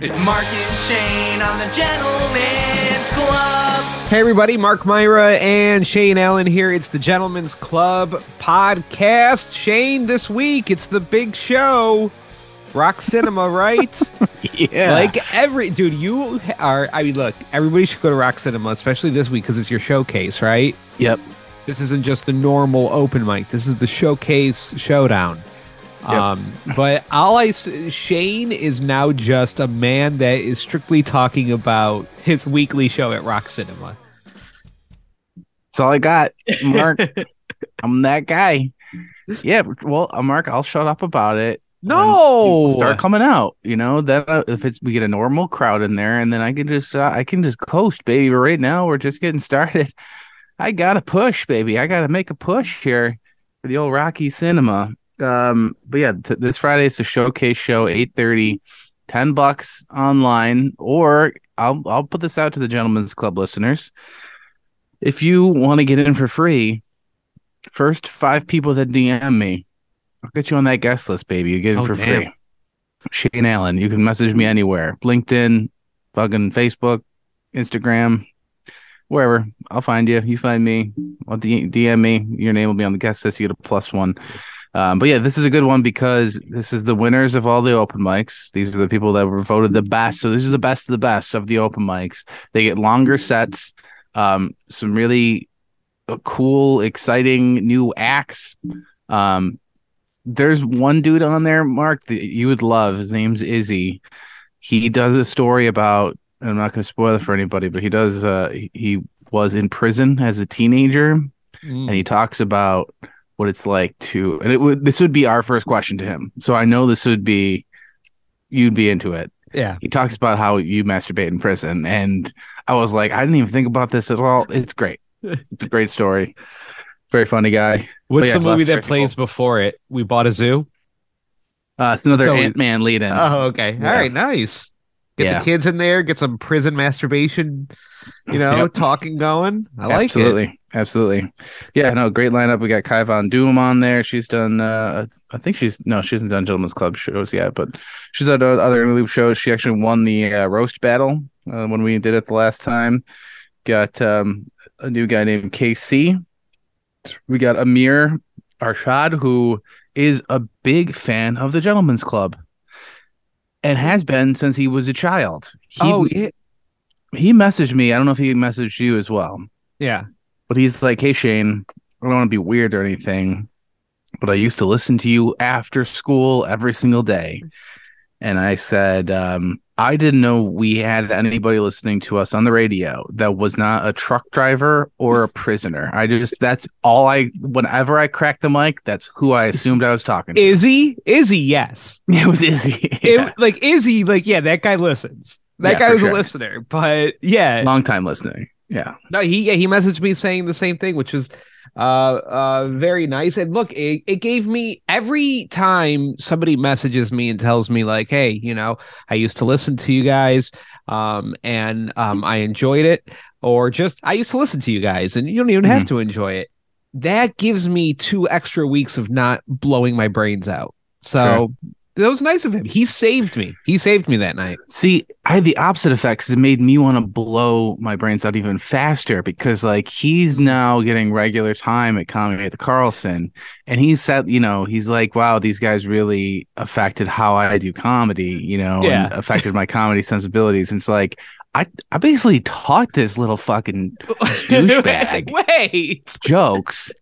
It's Mark and Shane on the Gentleman's Club. Hey, everybody, Mark Myra and Shane Allen here. It's the Gentleman's Club podcast. Shane, this week, it's the big show. Rock Cinema, right? Yeah. Like every dude, you are. I mean, look, everybody should go to Rock Cinema, especially this week because it's your showcase, right? Yep. This isn't just the normal open mic. This is the showcase showdown. Um, but all I Shane is now just a man that is strictly talking about his weekly show at Rock Cinema. That's all I got. Mark, I'm that guy. Yeah. Well, uh, Mark, I'll shut up about it. No, start coming out. You know, then uh, if it's we get a normal crowd in there, and then I can just uh, I can just coast, baby. But right now, we're just getting started. I gotta push, baby. I gotta make a push here for the old Rocky Cinema. Um, but yeah, t- this Friday it's a showcase show, 8:30, 10 bucks online, or I'll I'll put this out to the Gentlemen's Club listeners. If you want to get in for free, first five people that DM me, I'll get you on that guest list, baby. You get in Oh, for damn. free. Shane Allen. You can message me anywhere. LinkedIn, fucking Facebook, Instagram, wherever. I'll find you. You find me. I'll D- DM me. Your name will be on the guest list. You get a plus one. Um, but yeah, this is a good one because this is the winners of all the open mics. These are the people that were voted the best. So this is the best of the best of the open mics. They get longer sets, um, some really uh, cool, exciting new acts. Um, there's one dude on there, Mark, that you would love. His name's Izzy. He does a story about. I'm not going to spoil it for anybody, but he does. Uh, he- he was in prison as a teenager, Mm. and he talks about what it's like to. And it would. This would be our first question to him. So I know this would be. You'd be into it. yeah. He talks about how you masturbate in prison, and I was like, I didn't even think about this at all. It's great. It's a great story. Very funny guy. What's yeah, the movie that great plays before it? We bought a zoo. Uh, it's another So- Ant Man lead in. Oh, okay. Yeah. All right, nice. Get Yeah. the kids in there. Get some prison masturbation. You know, Yep. talking going. I like it. absolutely, absolutely. Yeah, no, great lineup. We got Kai Von Doom on there. She's done. uh I think she's no, she hasn't done Gentlemen's Club shows yet, but she's done other loop shows. She actually won the uh, roast battle uh, when we did it the last time. Got um a new guy named KC. We got Amir Arshad, who is a big fan of the Gentlemen's Club, and has been since he was a child. He, oh, yeah. he messaged me. I don't know if he messaged you as well. Yeah. But he's like, "Hey Shane, I don't want to be weird or anything, but I used to listen to you after school every single day." And I said, um, "I didn't know we had anybody listening to us on the radio that was not a truck driver or a prisoner. I just that's all I. Whenever I cracked the mic, that's who I assumed I was talking to. Izzy? Izzy, yes. it was Izzy, It, Yeah. like Izzy, like, yeah, that guy listens. That Yeah, guy was sure. a listener. But yeah. long time listening. Yeah, No, he yeah, he messaged me saying the same thing, which is uh uh very nice. And look, it, it gave me every time somebody messages me and tells me like, hey, you know, I used to listen to you guys, um, and um I enjoyed it, or just I used to listen to you guys, and you don't even have to enjoy it. That gives me two extra weeks of not blowing my brains out. So that was nice of him. He saved me. He saved me that night. See, I had the opposite effect 'cause it made me want to blow my brains out even faster because, like, he's now getting regular time at Comedy at the Carlson, and he said, you know, he's like, "Wow, these guys really affected how I do comedy, you know, Yeah. and affected my comedy sensibilities." And it's like, I, I basically taught this little fucking Douchebag. Wait. jokes.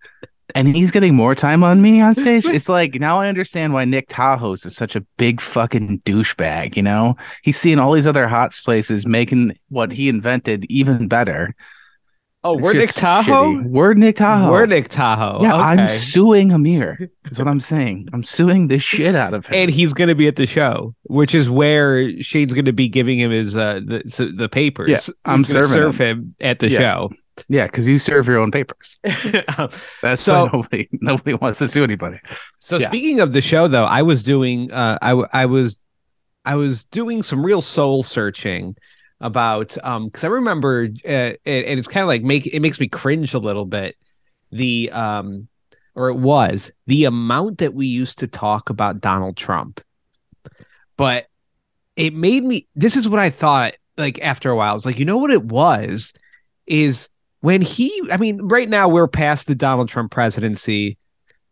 And he's getting more time on me on stage. It's like now I understand why Nick Tahou's is such a big fucking douchebag. You know, he's seeing all these other hot places making what he invented even better. Oh, It's we're Nick Tahou. shitty. We're Nick Tahou. We're Nick Tahou. Yeah, I'm Okay. suing Amir. Is what I'm saying. I'm suing the shit out of him. and he's going to be at the show, which is where Shane's going to be giving him his uh the so the papers. Yeah, I'm He's serving serve him. at the Yeah. show. Yeah, because you serve your own papers. That's So- why nobody nobody wants to sue anybody. so Yeah. speaking of the show, though, I was doing uh I was I was doing some real soul searching about um because I remember uh, and, and it's kind of like make it makes me cringe a little bit the um or it was the amount that we used to talk about Donald Trump, but it made me this is what I thought like after a while. I was like, you know what it was is when he I mean, right now we're past the Donald Trump presidency,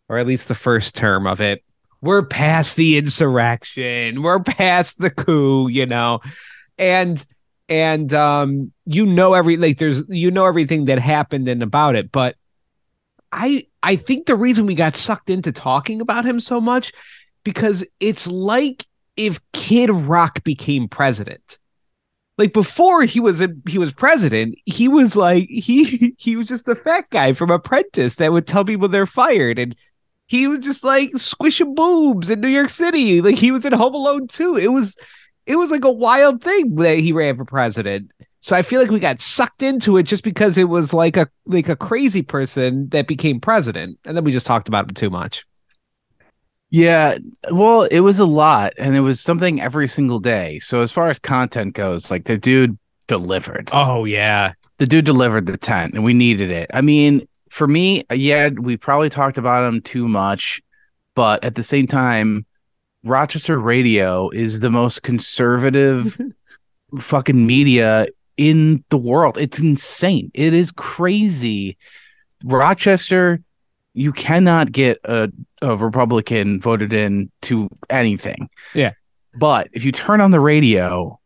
or at least the first term of it. We're past the insurrection. We're past the coup, you know. And and um you know every like there's you know everything that happened and about it, but I I think the reason we got sucked into talking about him so much because it's like if Kid Rock became president. Like before he was a, he was president, he was like he he was just a fat guy from Apprentice that would tell people they're fired and he was just like squishing boobs in New York City. Like he was in Home Alone too. It was it was like a wild thing that he ran for president. So I feel like we got sucked into it just because it was like a like a crazy person that became president, and then we just talked about him too much. Yeah, well, it was a lot, and it was something every single day. So as far as content goes, like the dude delivered. Oh yeah, the dude delivered the tent, and we needed it. I mean, for me, yeah, we probably talked about him too much, but at the same time, Rochester radio is the most conservative fucking media in the world. It's insane. It is crazy. Rochester, you cannot get a, a Republican voted in to anything. Yeah. But if you turn on the radio,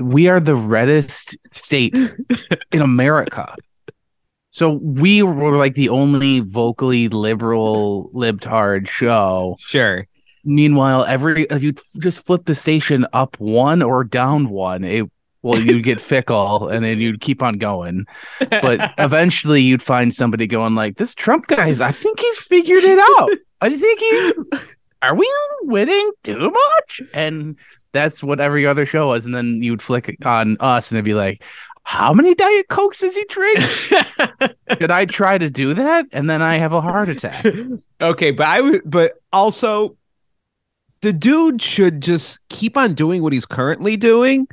we are the reddest state in America. So we were like the only vocally liberal libtard show. Sure. Meanwhile, every if you just flip the station up one or down one, it well, you'd get fickle and then you'd keep on going. But eventually you'd find somebody going like, This Trump guy's I think he's figured it out. I think he are we winning too much? And that's what every other show was. And then you'd flick on us and it'd be like, How many Diet Cokes does he drink? Did I try to do that? And then I have a heart attack. okay, but I would but also the dude should just keep on doing what he's currently doing.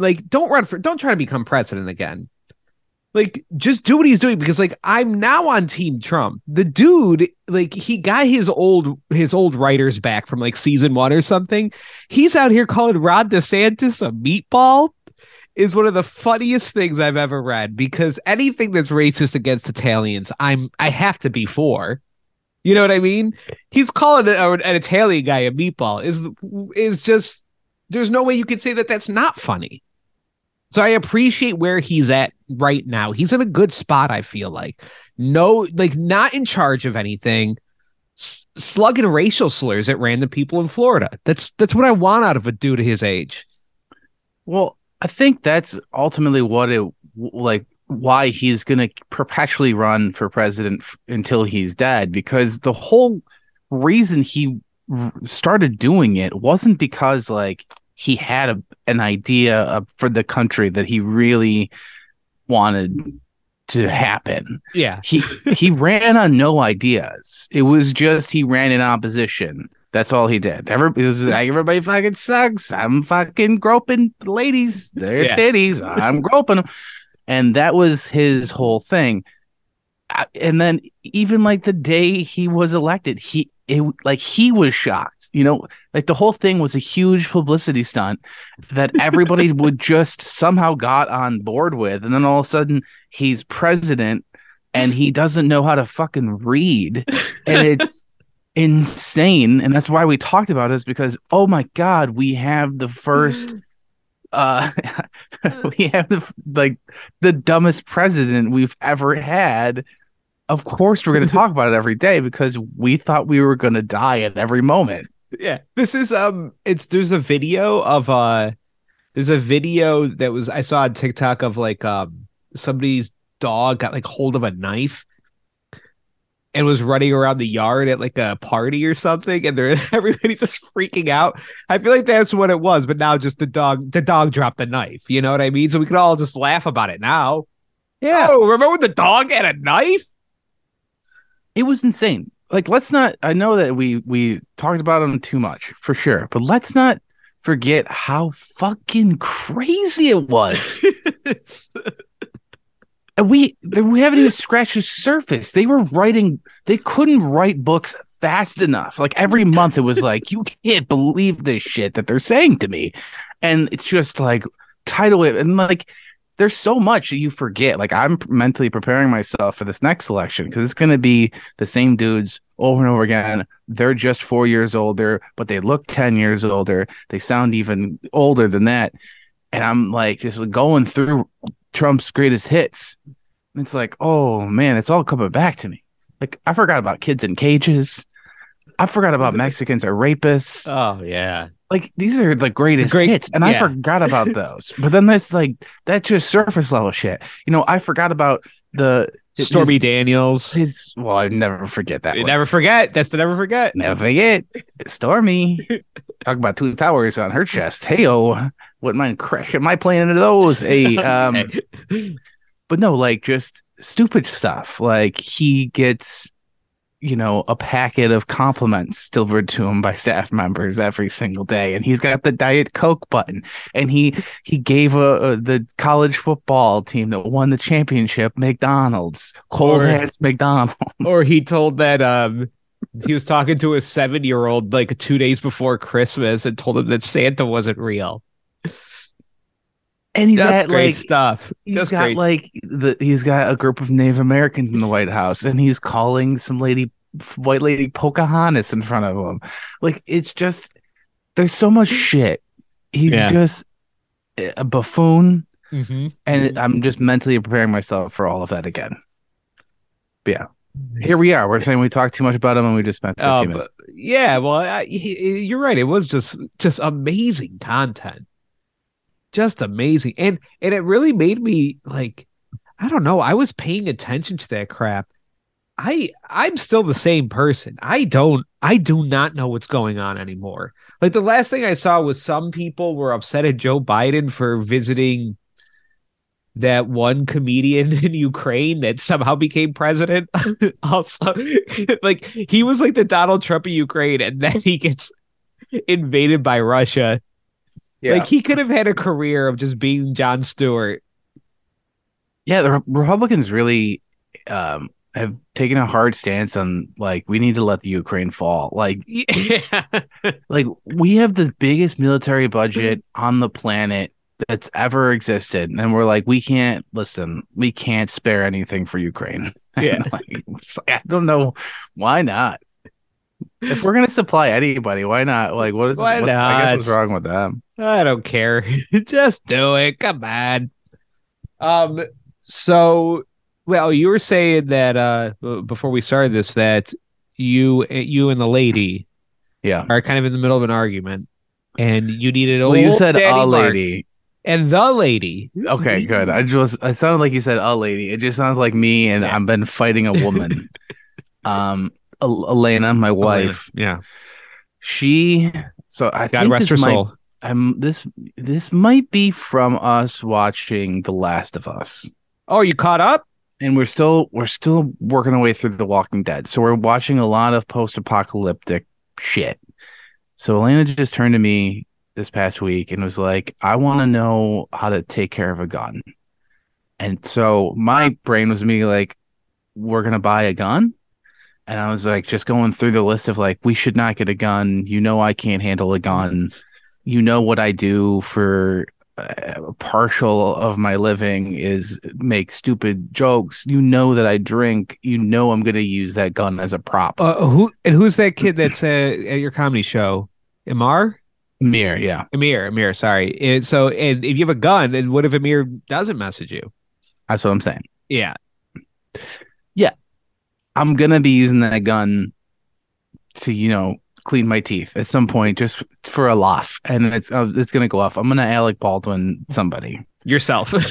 Like, don't run for, don't try to become president again. Like, just do what he's doing because, like, I'm now on Team Trump. The dude, like, he got his old his old writers back from like season one or something. He's out here calling Ron DeSantis a meatball. Is one of the funniest things I've ever read because anything that's racist against Italians, I'm I have to be for. You know what I mean? He's calling it, an Italian guy a meatball. Is is just there's no way you could say that that's not funny. So I appreciate where he's at right now. He's in a good spot. I feel like no, like not in charge of anything, S- slugging racial slurs at random people in Florida. That's that's what I want out of a dude his age. Well, I think that's ultimately what it like why he's going to perpetually run for president f- until he's dead because the whole reason he r- started doing it wasn't because like he had a, an idea of, for the country that he really wanted to happen. Yeah. He he ran on no ideas. It was just he ran in opposition. That's all he did. Everybody, was like, everybody fucking sucks. I'm fucking groping ladies. Their Yeah. titties. I'm groping them and that was his whole thing and then even like the day he was elected he it like he was shocked you know? Like the whole thing was a huge publicity stunt that everybody would just somehow got on board with and then all of a sudden he's president and he doesn't know how to fucking read and it's insane and that's why we talked about it is because oh my god we have the first uh we have the like the dumbest president we've ever had of course we're going to talk about it every day because we thought we were going to die at every moment. Yeah this is um it's there's a video of uh there's a video that was i saw on tiktok of like um somebody's dog got like hold of a knife and was running around the yard at like a party or something and they're everybody's just freaking out. I feel like that's what it was but now just the dog the dog dropped the knife you know what i mean? So we could all just laugh about it now. Yeah. Oh remember when the dog had a knife it was insane like let's not i know that we we talked about him too much for sure but let's not forget how fucking crazy it was And we we haven't even scratched the surface. They were writing. They couldn't write books fast enough. Like every month, it was like, you can't believe this shit that they're saying to me, and it's just like tidal wave, and like there's so much you forget. Like I'm mentally preparing myself for this next election because it's going to be the same dudes over and over again. They're just four years older, but they look 10 years older. They sound even older than that. And I'm like just going through Trump's greatest hits. And it's like, oh man, it's all coming back to me. Like I forgot about kids in cages. I forgot about Mexicans are rapists. Oh yeah. Like these are the greatest Great- hits, and I forgot about those. but then that's like that's just surface level shit. You know, I forgot about the Stormy his- Daniels. his- well, I never forget that. You never forget. That's the never forget. Never forget. Stormy. Talk about two towers on her chest. Hey, oh, wouldn't mind crashing my plane into those. Hey, um, but no, like just stupid stuff. Like he gets, you know, a packet of compliments delivered to him by staff members every single day, and he's got the Diet Coke button, and he he gave a, a the college football team that won the championship McDonald's, cold ass McDonald's. or he told that um he was talking to a seven year old like two days before Christmas and told him that Santa wasn't real. And he's That's got like stuff. He's Just got great. like the he's got a group of Native Americans in the White House, and he's calling some lady, white lady Pocahontas in front of him. Like it's just there's so much shit. He's Yeah. just a buffoon, Mhm. and I'm just mentally preparing myself for all of that again. But yeah, here we are. We're saying we talked too much about him, and we just spent 15 Oh, minutes. but yeah, well, I, he- you're right. It was just just amazing content, just amazing, and and it really made me like, I don't know. I was paying attention to that crap. I I'm still the same person. I don't I do not know what's going on anymore. Like the last thing I saw was some people were upset at Joe Biden for visiting that one comedian in Ukraine that somehow became president. also, like he was like the Donald Trump of Ukraine, and then he gets invaded by Russia. Yeah. Like he could have had a career of just being Jon Stewart. Yeah, the Re- Republicans really um, have taken a hard stance on like we need to let the Ukraine fall. Like Yeah. like we have the biggest military budget on the planet that's ever existed and we're like we can't listen we can't spare anything for ukraine Yeah. Like, like, i don't know why not if we're gonna supply anybody why not like what is Why what's, i guess not? what's wrong with them I don't care. Just do it. Come on. Um. So, well, you were saying that uh before we started this that you you and the lady yeah are kind of in the middle of an argument, and you needed a well you said a Mark lady and the lady. okay good i just i sounded like you said a lady it just sounds like me and Yeah. i've been fighting a woman um elena my wife Yeah. she so i God think rest her soul. I'm this this might be from us watching The Last of Us. Oh, you caught up? And we're still we're still working our way through The Walking Dead. So we're watching a lot of post-apocalyptic shit. So Elena just turned to me this past week and was like, I want to know how to take care of a gun. And so my brain was me like, we're gonna buy a gun. And I was like, just going through the list of like, we should not get a gun. You know, I can't handle a gun. You know what I do for uh, partial of my living is make stupid jokes. You know that I drink. You know I'm gonna use that gun as a prop. Uh, who and who's that kid that's uh, at your comedy show? Amar? Amir, yeah. Amir, Amir, sorry. And so, and if you have a gun, and what if Amir doesn't message you? That's what I'm saying. Yeah. Yeah. I'm gonna be using that gun to, you know, clean my teeth at some point, just for a laugh, and it's uh, it's gonna go off. I'm gonna Alec Baldwin somebody. Yourself.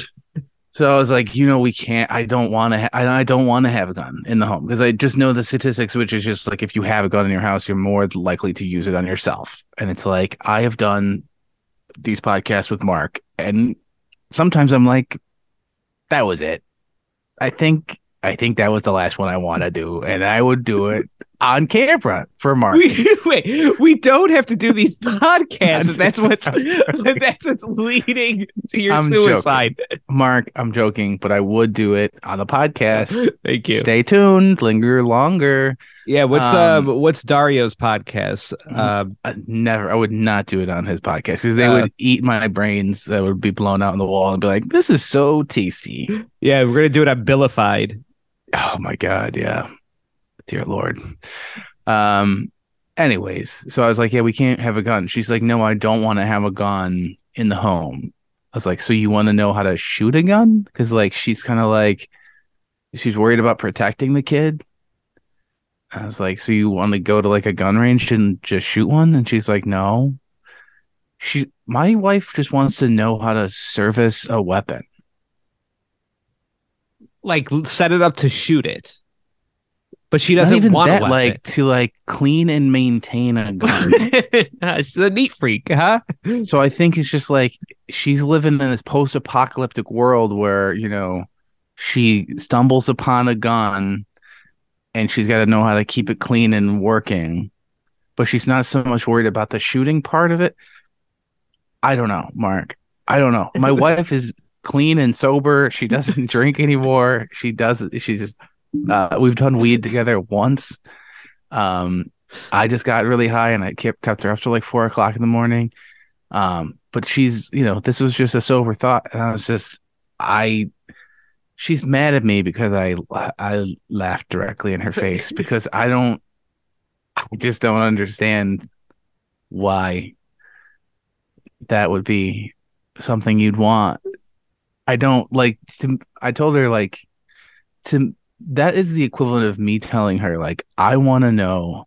So I was like, you know, we can't. I don't want to. Ha- I, I don't want to have a gun in the home because I just know the statistics, which is just like if you have a gun in your house, you're more likely to use it on yourself. And it's like I have done these podcasts with Mark, and sometimes I'm like, that was it. I think I think that was the last one I want to do, and I would do it on camera for Mark. We, wait, we don't have to do these podcasts. that's what's that's what's leading to your I'm suicide. Mark, I'm joking, but I would do it on a podcast. Thank you. Stay tuned, linger longer. Yeah, what's Um, uh what's Dario's podcast? Mhm. Uh, I never, I would not do it on his podcast because they Uh, would eat my brains that would be blown out on the wall and be like, "This is so tasty." yeah, we're gonna do it on Billified. Oh my god, yeah. Dear Lord. Um anyways, so I was like, Yeah, we can't have a gun. She's like, No, I don't want to have a gun in the home. I was like, So you want to know how to shoot a gun? Because like she's kind of like she's worried about protecting the kid. I was like, So you want to go to like a gun range and just shoot one? And she's like, No. She my wife just wants to know how to service a weapon. Like set it up to shoot it. But she doesn't even want that, like to like clean and maintain a gun. She's a neat freak, huh? So I think it's just like she's living in this post-apocalyptic world where, you know, she stumbles upon a gun and she's got to know how to keep it clean and working. But she's not so much worried about the shooting part of it. I don't know, Mark. I don't know. My wife is clean and sober. She doesn't drink anymore. She does she's just uh we've done weed together once. Um I just got really high and I kept kept her up till like four o'clock in the morning. Um, but she's, you know, this was just a sober thought, and I was just, I, she's mad at me because I, I laughed directly in her face because I don't, I just don't understand why that would be something you'd want. I don't like. To, I told her like, to that is the equivalent of me telling her like, I want to know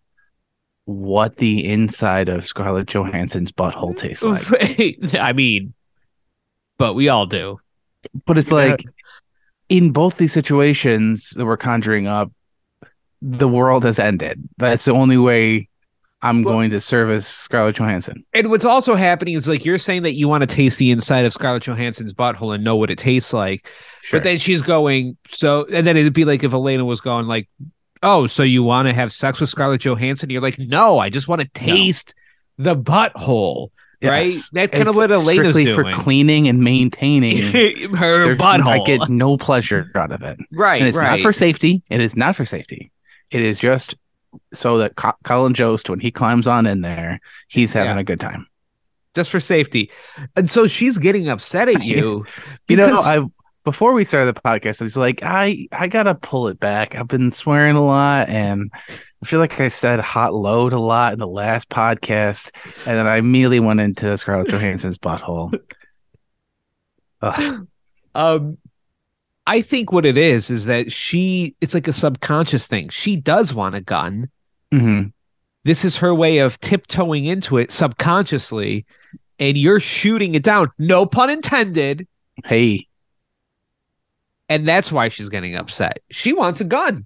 what the inside of Scarlett Johansson's butthole tastes like. I mean, but we all do. But it's like in both these situations that we're conjuring up, the world has ended. That's the only way I'm Well- going to service Scarlett Johansson. And what's also happening is like you're saying that you want to taste the inside of Scarlett Johansson's butthole and know what it tastes like. Sure. But then she's going, so, and then it'd be like if Elena was going, like, oh, so you want to have sex with Scarlett Johansson? You're like, no, I just want to taste the butthole, right? That's kind of what Elena's strictly doing. for cleaning and maintaining. Her There's- butthole. I get no pleasure out of it. right, and it's right. not for safety. It is not for safety. It is just so that Co- Colin Jost, when he climbs on in there, he's having Yeah. a good time. just for safety. And so she's getting upset at you. You know, I before we started the podcast, I was like, I I gotta pull it back. I've been swearing a lot, and I feel like I said hot load a lot in the last podcast, and then I immediately went into Scarlett Johansson's butthole. Ugh. Um, I think what it is is that she, it's like a subconscious thing. She does want a gun. Mhm. This is her way of tiptoeing into it subconsciously, and you're shooting it down. No pun intended. Hey, And that's why she's getting upset. She wants a gun.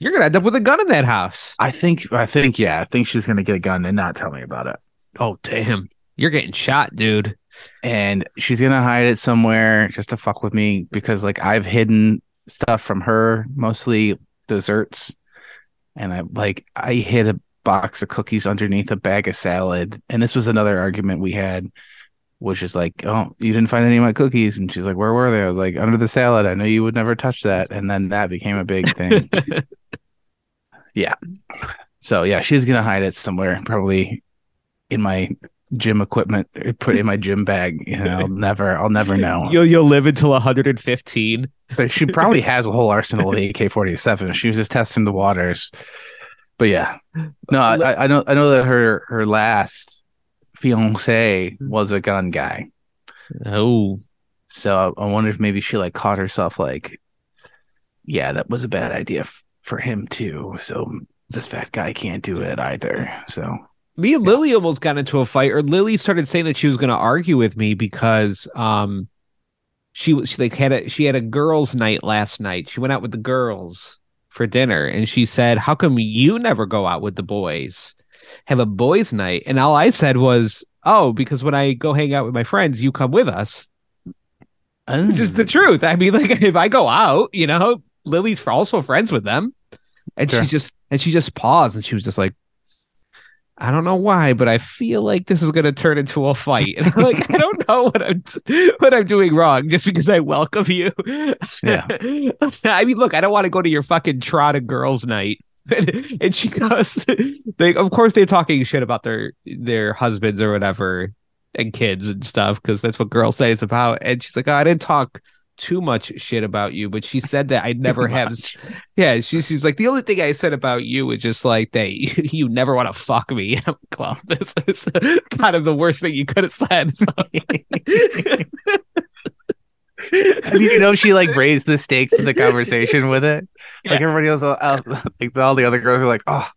You're gonna end up with a gun in that house. I think I think yeah, I think she's gonna get a gun and not tell me about it. Oh damn! You're getting shot, dude. And she's gonna hide it somewhere just to fuck with me because like I've hidden stuff from her, mostly desserts, and I like I hid a box of cookies underneath a bag of salad, and this was another argument we had, which is like, oh, you didn't find any of my cookies, and she's like, where were they? I was like, under the salad. I know you would never touch that, and then that became a big thing. yeah, so yeah, she's gonna hide it somewhere, probably in my gym equipment eh, put in my gym bag you know i'll never i'll never know. You'll you'll live until 115. but she probably has a whole arsenal of ak-47 she was just testing the waters. But yeah. No I, I- I know i know that her her last fiance was a gun guy. Oh, so i wonder if maybe she like caught herself like yeah that was a bad idea f- for him too. So this fat guy can't do it either. So me and Lily almost got into a fight, or Lily started saying that she was going to argue with me because um, she was she like had a she had a girls' night last night. She went out with the girls for dinner, and she said, "How come you never go out with the boys? Have a boys' night?" And all I said was, "Oh, because when I go hang out with my friends, you come with us." Which is the truth. I mean, like if I go out, you know, Lily's also friends with them. And Sure. she just and she just paused and she was just like, I don't know why, but I feel like this is gonna turn into a fight. And I'm like, I don't know what I'm what I'm doing wrong just because I welcome you. Yeah. I mean, look, I don't want to go to your fucking trotted girls' night. and she goes, they of course they're talking shit about their their husbands or whatever and kids and stuff because that's what girls say it's about. And she's like, oh, I didn't talk too much shit about you, but she said that I never have. Yeah, she, she's like the only thing I said about you is just like that you, you never want to fuck me. I'm like, well, this is kind of the worst thing you could have said. So- I mean, you know, she like raised the stakes of the conversation with it. Like everybody else, uh, like all the other girls are like, "Oh,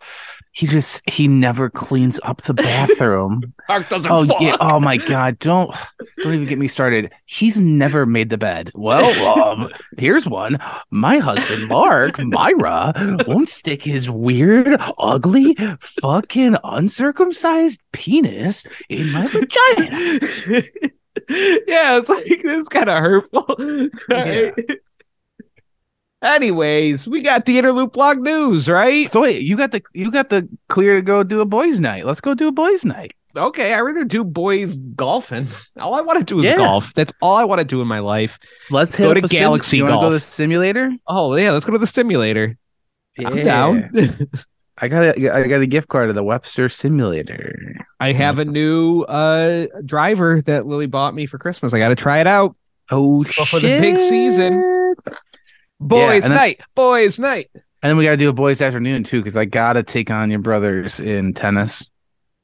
he just he never cleans up the bathroom." Mark doesn't oh fuck. yeah. Oh my god. Don't don't even get me started. He's never made the bed. Well, um, here's one. My husband, Mark Myra, won't stick his weird, ugly, fucking uncircumcised penis in my vagina. yeah, it's like it's kind of hurtful. Yeah. Anyways, we got the Interloop blog news, right? So wait, you got the you got the clear to go do a boys' night. Let's go do a boys' night. Okay, I rather do boys golfing. All I want to do is Yeah. golf. That's all I want to do in my life. Let's Go hit to up a sim- Galaxy You wanna go to the simulator? Oh yeah, let's go to the simulator. I'm down. I got a I got a gift card to the Webster Simulator. I have a new uh driver that Lily bought me for Christmas. I got to try it out. Oh shit! for the big season. Boys and then- night, boys night. And then we got to do a boys' afternoon too, because I gotta take on your brothers in tennis.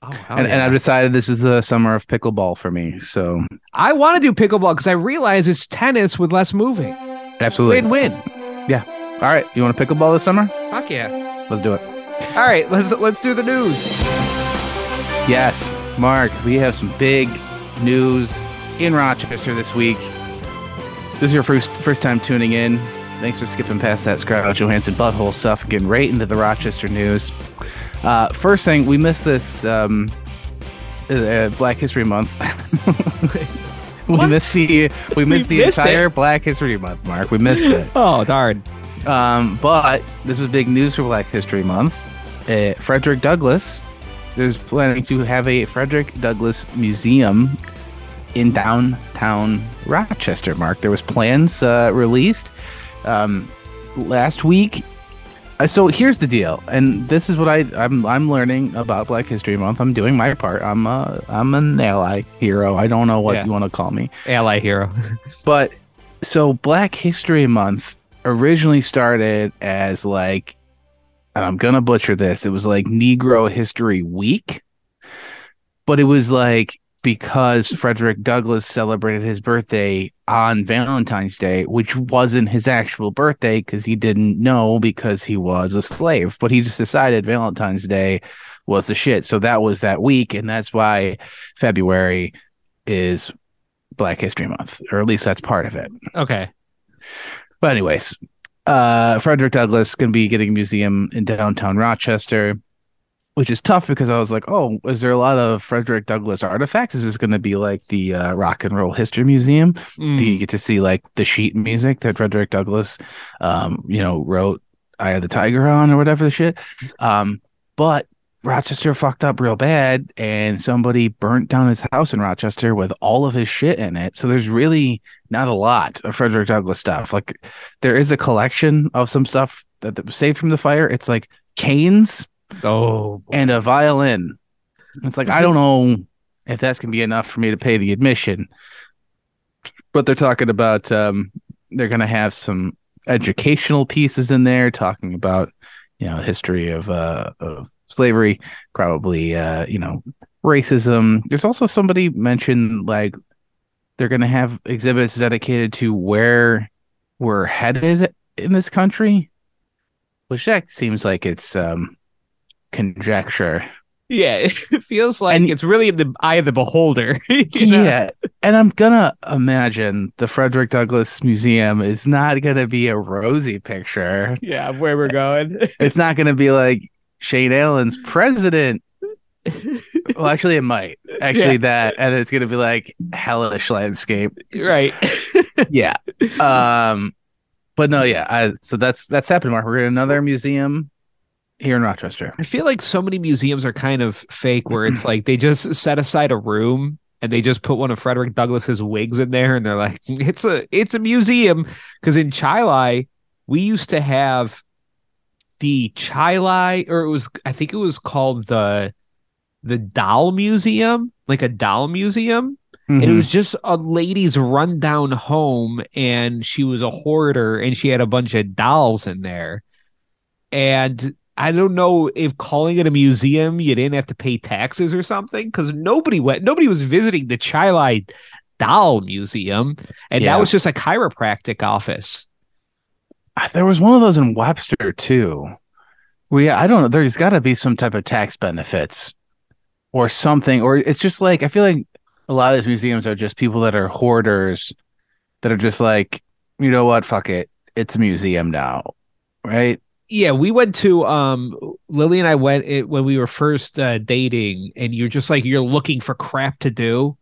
Oh, and, and I've decided this is the summer of pickleball for me. So I want to do pickleball because I realize it's tennis with less moving. absolutely. Win win. Yeah. All right, you want to pickleball this summer? Fuck yeah. Let's do it. All right, let's let's do the news. Yes, Mark, we have some big news in Rochester this week. This is your first first time tuning in. Thanks for skipping past that Scarlett Johansson butthole stuff and getting right into the Rochester news. Uh, first thing, we missed this um, uh, Black History Month. we What? missed the we missed the missed it? entire Black History Month, Mark. We missed it. Oh darn. Um, but this was big news for Black History Month. Uh, Frederick Douglass is planning to have a Frederick Douglass Museum in downtown Rochester. Mark, there was plans uh, released um, last week. Uh, so here's the deal, and this is what I I'm I'm learning about Black History Month. I'm doing my part. I'm a I'm an ally hero. I don't know what Yeah. you want to call me. Ally hero. But so Black History Month originally started as like, and I'm gonna butcher this. It was like Negro History Week, but it was like because Frederick Douglass celebrated his birthday on Valentine's Day, which wasn't his actual birthday because he didn't know because he was a slave, but he just decided Valentine's Day was the shit. So that was that week, and that's why February is Black History Month, or at least that's part of it. Okay. But anyways, uh, Frederick Douglass going to be getting a museum in downtown Rochester, which is tough because I was like, oh, is there a lot of Frederick Douglass artifacts? Is this going to be like the uh, Rock and Roll History Museum? Mm. Do you get to see like the sheet music that Frederick Douglass, um, you know, wrote "Eye of the Tiger" on or whatever the shit? Um, but Rochester fucked up real bad, and somebody burnt down his house in Rochester with all of his shit in it. So there's really not a lot of Frederick Douglass stuff. Like there is a collection of some stuff that, that was saved from the fire. It's like canes Oh. and a violin. It's like I don't know if that's gonna be enough for me to pay the admission. But they're talking about um they're gonna have some educational pieces in there talking about you know history of uh of slavery, probably uh, you know, racism. There's also somebody mentioned like they're gonna have exhibits dedicated to where we're headed in this country. Which that seems like it's um conjecture. Yeah, it feels like And- it's really in the eye of the beholder. you know? Yeah. And I'm gonna imagine the Frederick Douglass Museum is not gonna be a rosy picture. Yeah, of where we're going. It's not gonna be like Shane Allen's president. Well, actually it might. Actually that and it's gonna be like hellish landscape. right. Yeah. Um but no, yeah, I, so that's that's happening, Mark. We're in another museum here in Rochester. I feel like so many museums are kind of fake where it's like they just set aside a room and they just put one of Frederick Douglass's wigs in there and they're like it's a it's a museum because in Chili we used to have the Chili or it was I think it was called the the doll museum like a doll museum and it Mhm. was just a lady's rundown home and she was a hoarder and she had a bunch of dolls in there and i don't know if calling it a museum you didn't have to pay taxes or something because nobody went nobody was visiting the Chili doll museum and Yeah. that was just a chiropractic office there was one of those in Webster too. Well, yeah, I don't know. There's got to be some type of tax benefits or something, or it's just like I feel like a lot of these museums are just people that are hoarders that are just like, you know what, fuck it, it's a museum now, right? Yeah we went to um lily and i went it when we were first uh, dating and you're just like you're looking for crap to do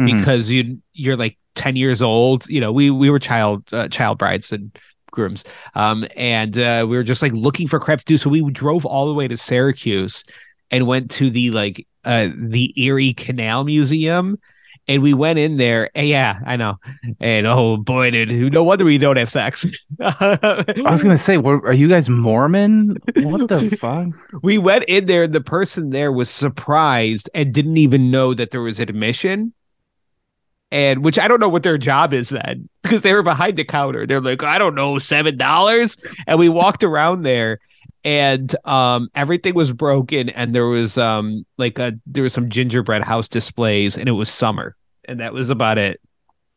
Mhm. because you you're like 10 years old you know we we were child uh, child brides and grooms um and uh we were just like looking for crap to do so we drove all the way to syracuse and went to the like uh the erie canal museum and we went in there and yeah i know. And oh boy dude no wonder we don't have sex. I was gonna say, are you guys Mormon? What the fuck? we went in there and the person there was surprised and didn't even know that there was admission. And which i don't know what their job is then because they were behind the counter. They're like i don't know seven dollars? And we walked around there and um everything was broken and there was um like a there was some gingerbread house displays and it was summer and that was about it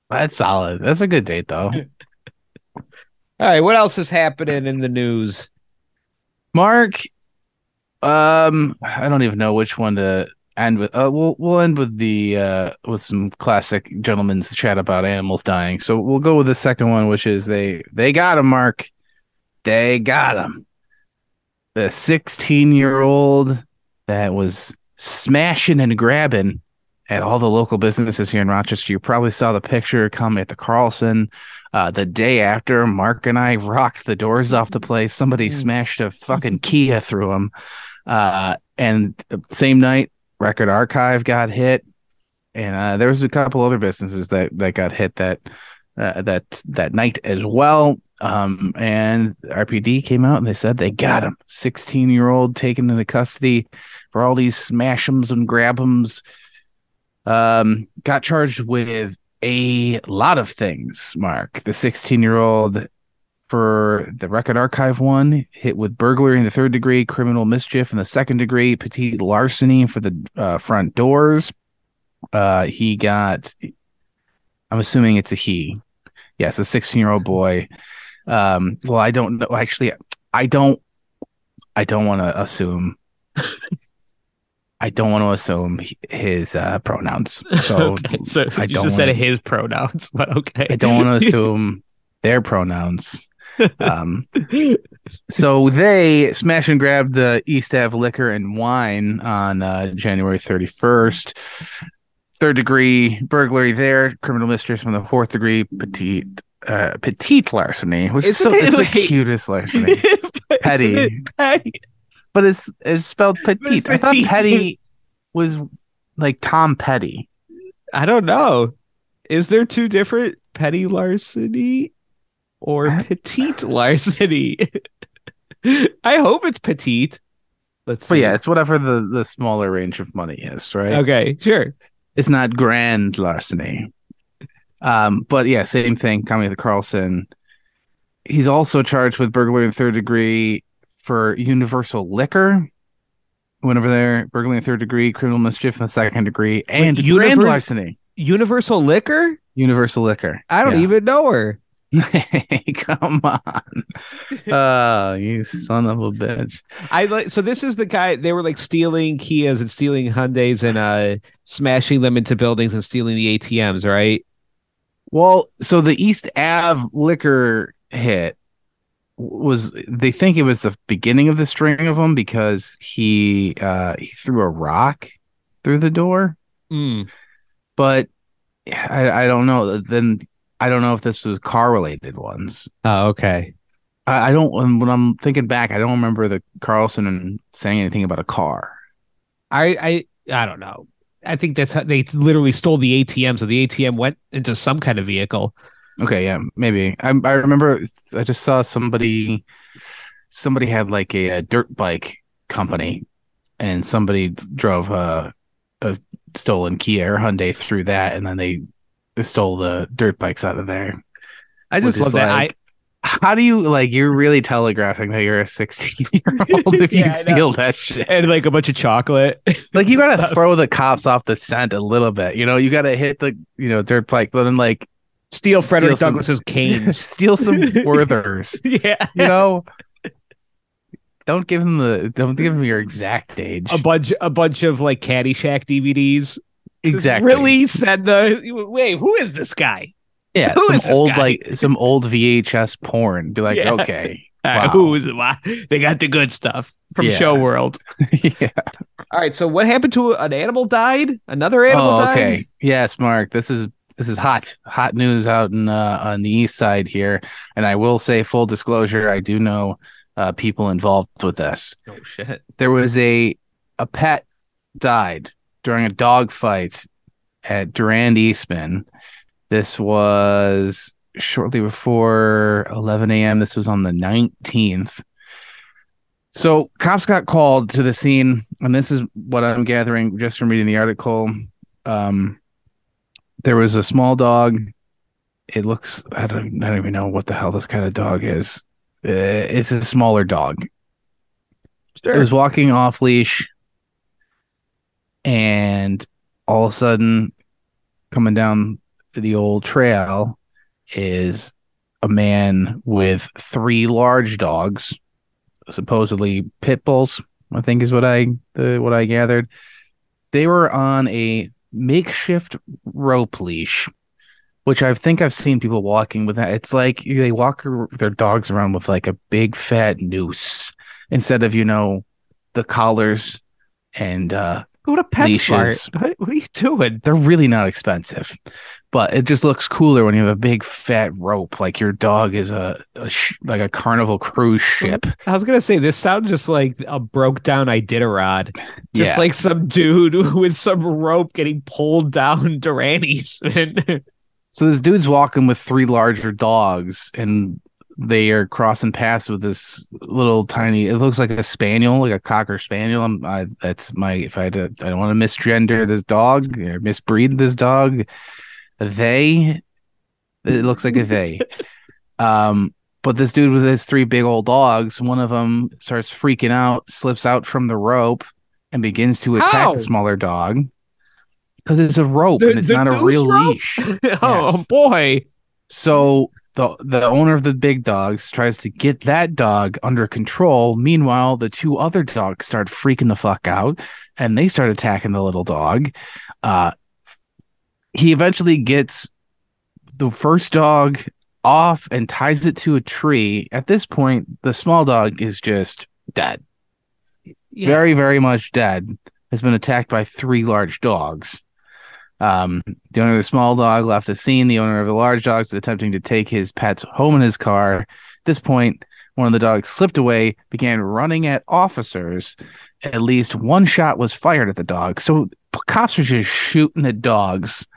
That's solid. That's a good date though. all right what else is happening in the news Mark, um, I don't even know which one to end with. Uh, we'll we'll end with the uh with some classic gentlemen's chat about animals dying. So we'll go with the second one, which is they they got him, Mark. They got him. The 16 year old that was smashing and grabbing at all the local businesses here in Rochester. You probably saw the picture come at the Carlson. Uh, the day after, Mark and I rocked the doors off the place. Somebody Mm. smashed a fucking Kia through them. Uh, and same night, Record Archive got hit, and uh, there was a couple other businesses that that got hit that uh, that that night as well. Um, and RPD came out and they said they got him. Sixteen year old taken into custody for all these smash'ems and grab'ems. Um, got charged with a lot of things. Mark, the sixteen-year-old for the record archive one, hit with burglary in the third degree, criminal mischief in the second degree, petite larceny for the uh, front doors. Uh, he got. I'm assuming it's a he. Yes, a 16-year-old boy. Um, well, I don't know. Actually, I don't. I don't want to assume. I don't want to assume his uh, pronouns. So okay so I you don't just said wanna- his pronouns but okay I don't want to assume their pronouns. Um, so they smash and grab the East Ave liquor and wine on uh, January 31st. Third degree burglary there, criminal mischief from the fourth degree, petite uh, petite larceny, which is so, it it's the like- cutest larceny, Petty. petty. but it's it's spelled petite. I thought petty was like Tom Petty. I don't know. Is there two different petty larceny or I- petite larceny? I hope it's petite. Let's see. But yeah, it's whatever the the smaller range of money is, right? okay, sure. It's not grand larceny. Um, but yeah, same thing. Coming to Carlson. He's also charged with burglary in third degree for Universal Liquor. Went over there, burglary in third degree, criminal mischief in the second degree, and grand Univer- larceny. Universal liquor? Universal Liquor. I don't Yeah. even know her. Hey, come on. Oh, you son of a bitch. I like so this is the guy they were like stealing Kias and stealing Hyundais and uh smashing them into buildings and stealing the ATMs, right? Well, so the East Ave liquor hit was they think it was the beginning of the string of them because he uh he threw a rock through the door, Mm. but I I don't know. Then I don't know if this was car related ones. Oh, okay. I, I don't. When when I'm thinking back, I don't remember the Carlson and saying anything about a car. I I I don't know. I think that's how they literally stole the ATM, so the ATM went into some kind of vehicle. Okay, yeah, maybe. I I remember I just saw somebody somebody had like a, a dirt bike company and somebody drove a, a stolen Kia or Hyundai through that and then they stole the dirt bikes out of there. I just love that. like- How do you like you're really telegraphing that you're a 16 year old if you Yeah, know. steal that shit? And like a bunch of chocolate. Like you gotta throw the cops off the scent a little bit. You know, you gotta hit the you know dirt bike, but then like Steal Frederick some- Douglass's canes. steal some Werthers. yeah. You know, don't give him the don't give him your exact age. A bunch a bunch of like Caddyshack DVDs. Exactly. Really said the wait, who is this guy? Yeah, Who some old guy? like some old VHS porn. Be like, Yeah. okay, Wow. who is it? Why? They got the good stuff from Yeah. Show World. yeah. All right, so what happened to an animal died? Another animal Oh, died? okay. Yes, Mark. This is this is hot, hot news out in uh, on the east side here. And I will say, full disclosure, I do know uh, people involved with this. Oh shit. There was a a pet died during a dog fight at Durand Eastman. This was shortly before 11 a.m. This was on the 19th. So cops got called to the scene, and this is what I'm gathering just from reading the article. Um, there was a small dog. It looks I don't I don't even know what the hell this kind of dog is. Uh, it's a smaller dog. It was walking off leash, and all of a sudden, coming down the old trail is a man with three large dogs, supposedly pit bulls. I think is what I the what I gathered. They were on a makeshift rope leash, which I think I've seen people walking with that. It's like they walk their dogs around with like a big fat noose instead of you know the collars and uh Go to PetSmart. Leashes. What, what are you doing? they're really not expensive but it just looks cooler when you have a big fat rope like your dog is a, a sh- like a carnival cruise ship I was gonna say this sounds just like a broke down Iditarod. Just yeah like some dude with some rope getting pulled down Durand Eastman. so this dude's walking with three larger dogs and they are crossing paths with this little tiny it looks like a spaniel like a cocker spaniel I'm, I, that's my if i had to i don't want to misgender this dog or misbreed this dog they it looks like a they um but this dude with his three big old dogs one of them starts freaking out slips out from the rope and begins to attack How? the smaller dog because it's a rope The- and it's not a real rope? leash oh Yes. boy. so the the owner of the big dogs tries to get that dog under control. Meanwhile, the two other dogs start freaking the fuck out and they start attacking the little dog. Uh he eventually gets the first dog off and ties it to a tree. At this point, the small dog is just dead. Yeah. Very, very much dead. Has been attacked by three large dogs. Um, the owner of the small dog left the scene. The owner of the large dog is attempting to take his pets home in his car. At this point, one of the dogs slipped away, began running at officers. At least one shot was fired at the dog. So cops are just shooting at dogs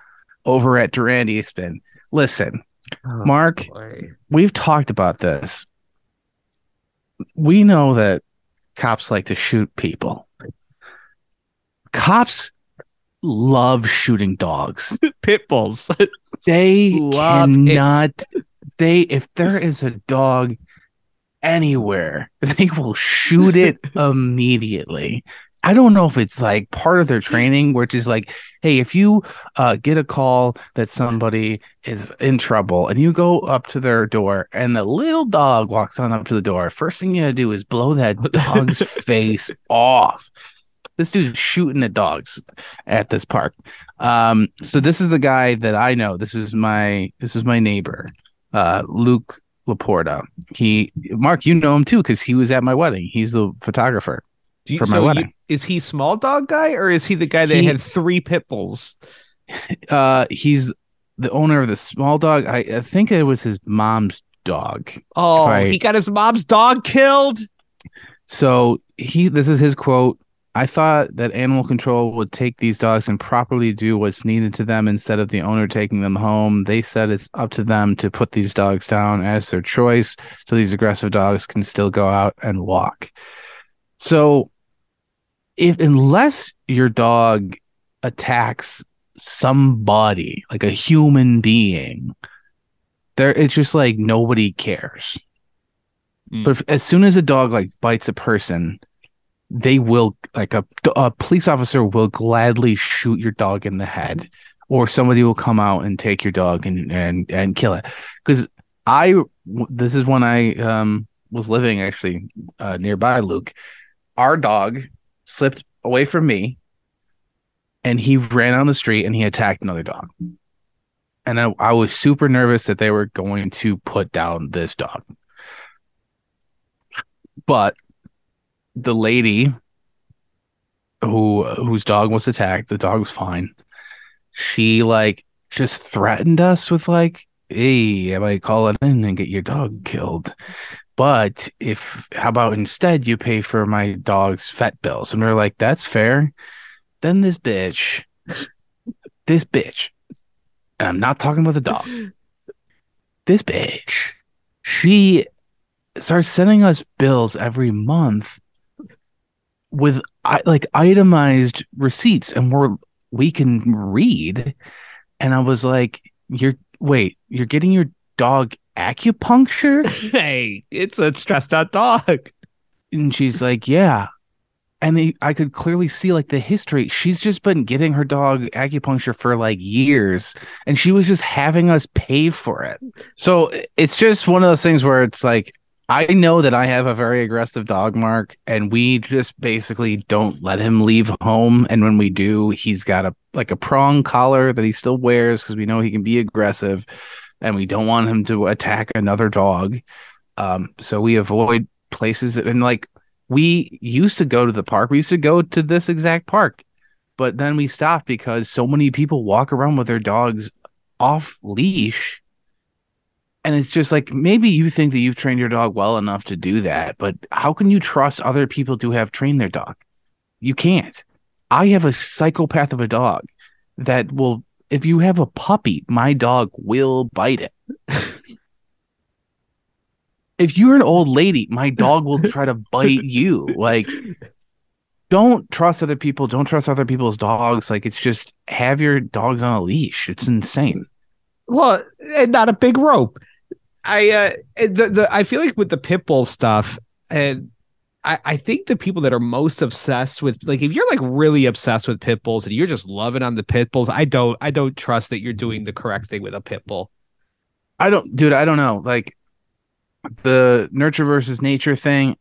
over at Durand Eastman. Listen, Oh, Mark, boy. we've talked about this. We know that cops like to shoot people. Cops love shooting dogs. Pit bulls. They Love it. cannot. They if there is a dog anywhere, they will shoot it immediately. I don't know if it's like part of their training, which is like, hey, if you uh, get a call that somebody is in trouble and you go up to their door and a little dog walks on up to the door, first thing you gotta do is blow that dog's face off. This dude's shooting at dogs at this park. Um, so this is the guy that I know. This is my this is my neighbor, uh, Luke Laporta. He Mark, you know him too because he was at my wedding. He's the photographer. You- For my so you- is he small dog guy or is he the guy that He- had three pit bulls? Uh, he's the owner of the small dog. I, I think it was his mom's dog. Oh, I- he got his mom's dog killed. So he this is his quote. I thought that animal control would take these dogs and properly do what's needed to them instead of the owner taking them home. They said it's up to them to put these dogs down as their choice so these aggressive dogs can still go out and walk. So if unless your dog attacks somebody like a human being, there it's just like nobody cares. Mm. But if, as soon as a dog like bites a person, they will like a, a police officer will gladly shoot your dog in the head, or somebody will come out and take your dog and and and kill it. Because I this is when I um was living actually uh, nearby Luke. Our dog slipped away from me, and he ran on the street and he attacked another dog. And I, I was super nervous that they were going to put down this dog. But the lady who whose dog was attacked the dog was fine. She like just threatened us with like hey i might call it in and get your dog killed but if how about instead you pay for my dog's vet bills? And we're like that's fair. Then this bitch this bitch and i'm not talking about the dog. This bitch she starts sending us bills every month with like itemized receipts and we're we can read. And i was like you're wait you're getting your dog acupuncture? Hey, it's a stressed out dog. and she's like yeah. And he, i could clearly see like the history. She's just been getting her dog acupuncture for like years and she was just having us pay for it. So it's just one of those things where it's like i know that i have a very aggressive dog mark and we just basically don't let him leave home. And when we do he's got a like a prong collar that he still wears because we know he can be aggressive and we don't want him to attack another dog um so we avoid places and like we used to go to the park. We used to go to this exact park, but then we stopped because so many people walk around with their dogs off leash. And it's just like maybe you think that you've trained your dog well enough to do that, but how can you trust other people to have trained their dog? You can't. I have a psychopath of a dog that will, if you have a puppy, my dog will bite it. if you're an old lady, my dog will try to bite you. Like, don't trust other people. Don't trust other people's dogs. Like, it's just have your dogs on a leash. It's insane. Well, and not a big rope. I uh the, the I feel like with the pit bull stuff, and I, I think the people that are most obsessed with like if you're like really obsessed with pit bulls and you're just loving on the pit bulls, I don't I don't trust that you're doing the correct thing with a pit bull. I don't, dude. I don't know. Like the nurture versus nature thing.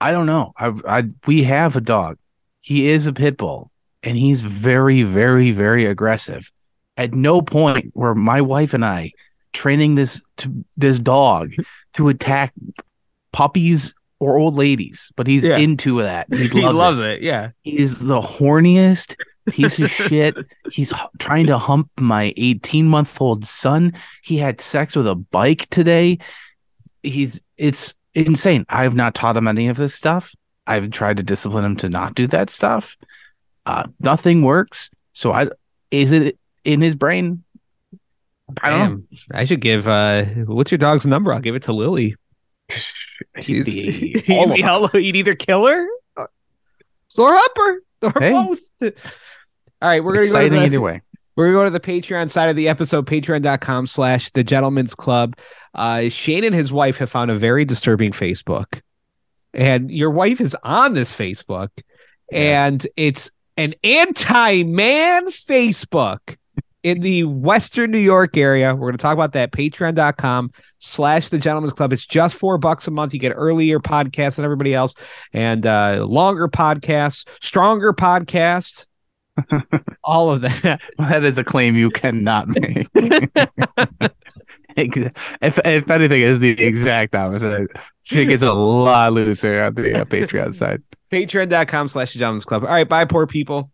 I don't know. I, I, we have a dog. He is a pit bull, and he's very, very, very aggressive. At no point were my wife and I training this to this dog to attack puppies or old ladies, but he's Yeah. into that. He loves, it. it. Yeah. He's the horniest piece of shit. He's h- trying to hump my 18 month old son. He had sex with a bike today. He's it's insane. I've not taught him any of this stuff. I've tried to discipline him to not do that stuff. Uh, nothing works. So I is it in his brain? I don't. I should give uh what's your dog's number? I'll give it to Lily. He'd He's- be he'd, be about- he'd either kill her or, her or Hey. both. All right, we're gonna go to the, either way. we're gonna go to the Patreon side of the episode, patreon.com slash the gentleman's club. Uh Shane and his wife have found a very disturbing Facebook. And your wife is on this Facebook, and it's an anti-man Facebook in the Western New York area. We're going to talk about that. Patreon.com slash the gentleman's club. It's just four bucks a month. You get earlier podcasts than everybody else and uh, longer podcasts, stronger podcasts, all of that. That is a claim you cannot make. If if anything, is the exact opposite. She gets a lot looser on the uh, Patreon side. Patreon.com slash the gentleman's club. All right. Bye, poor people.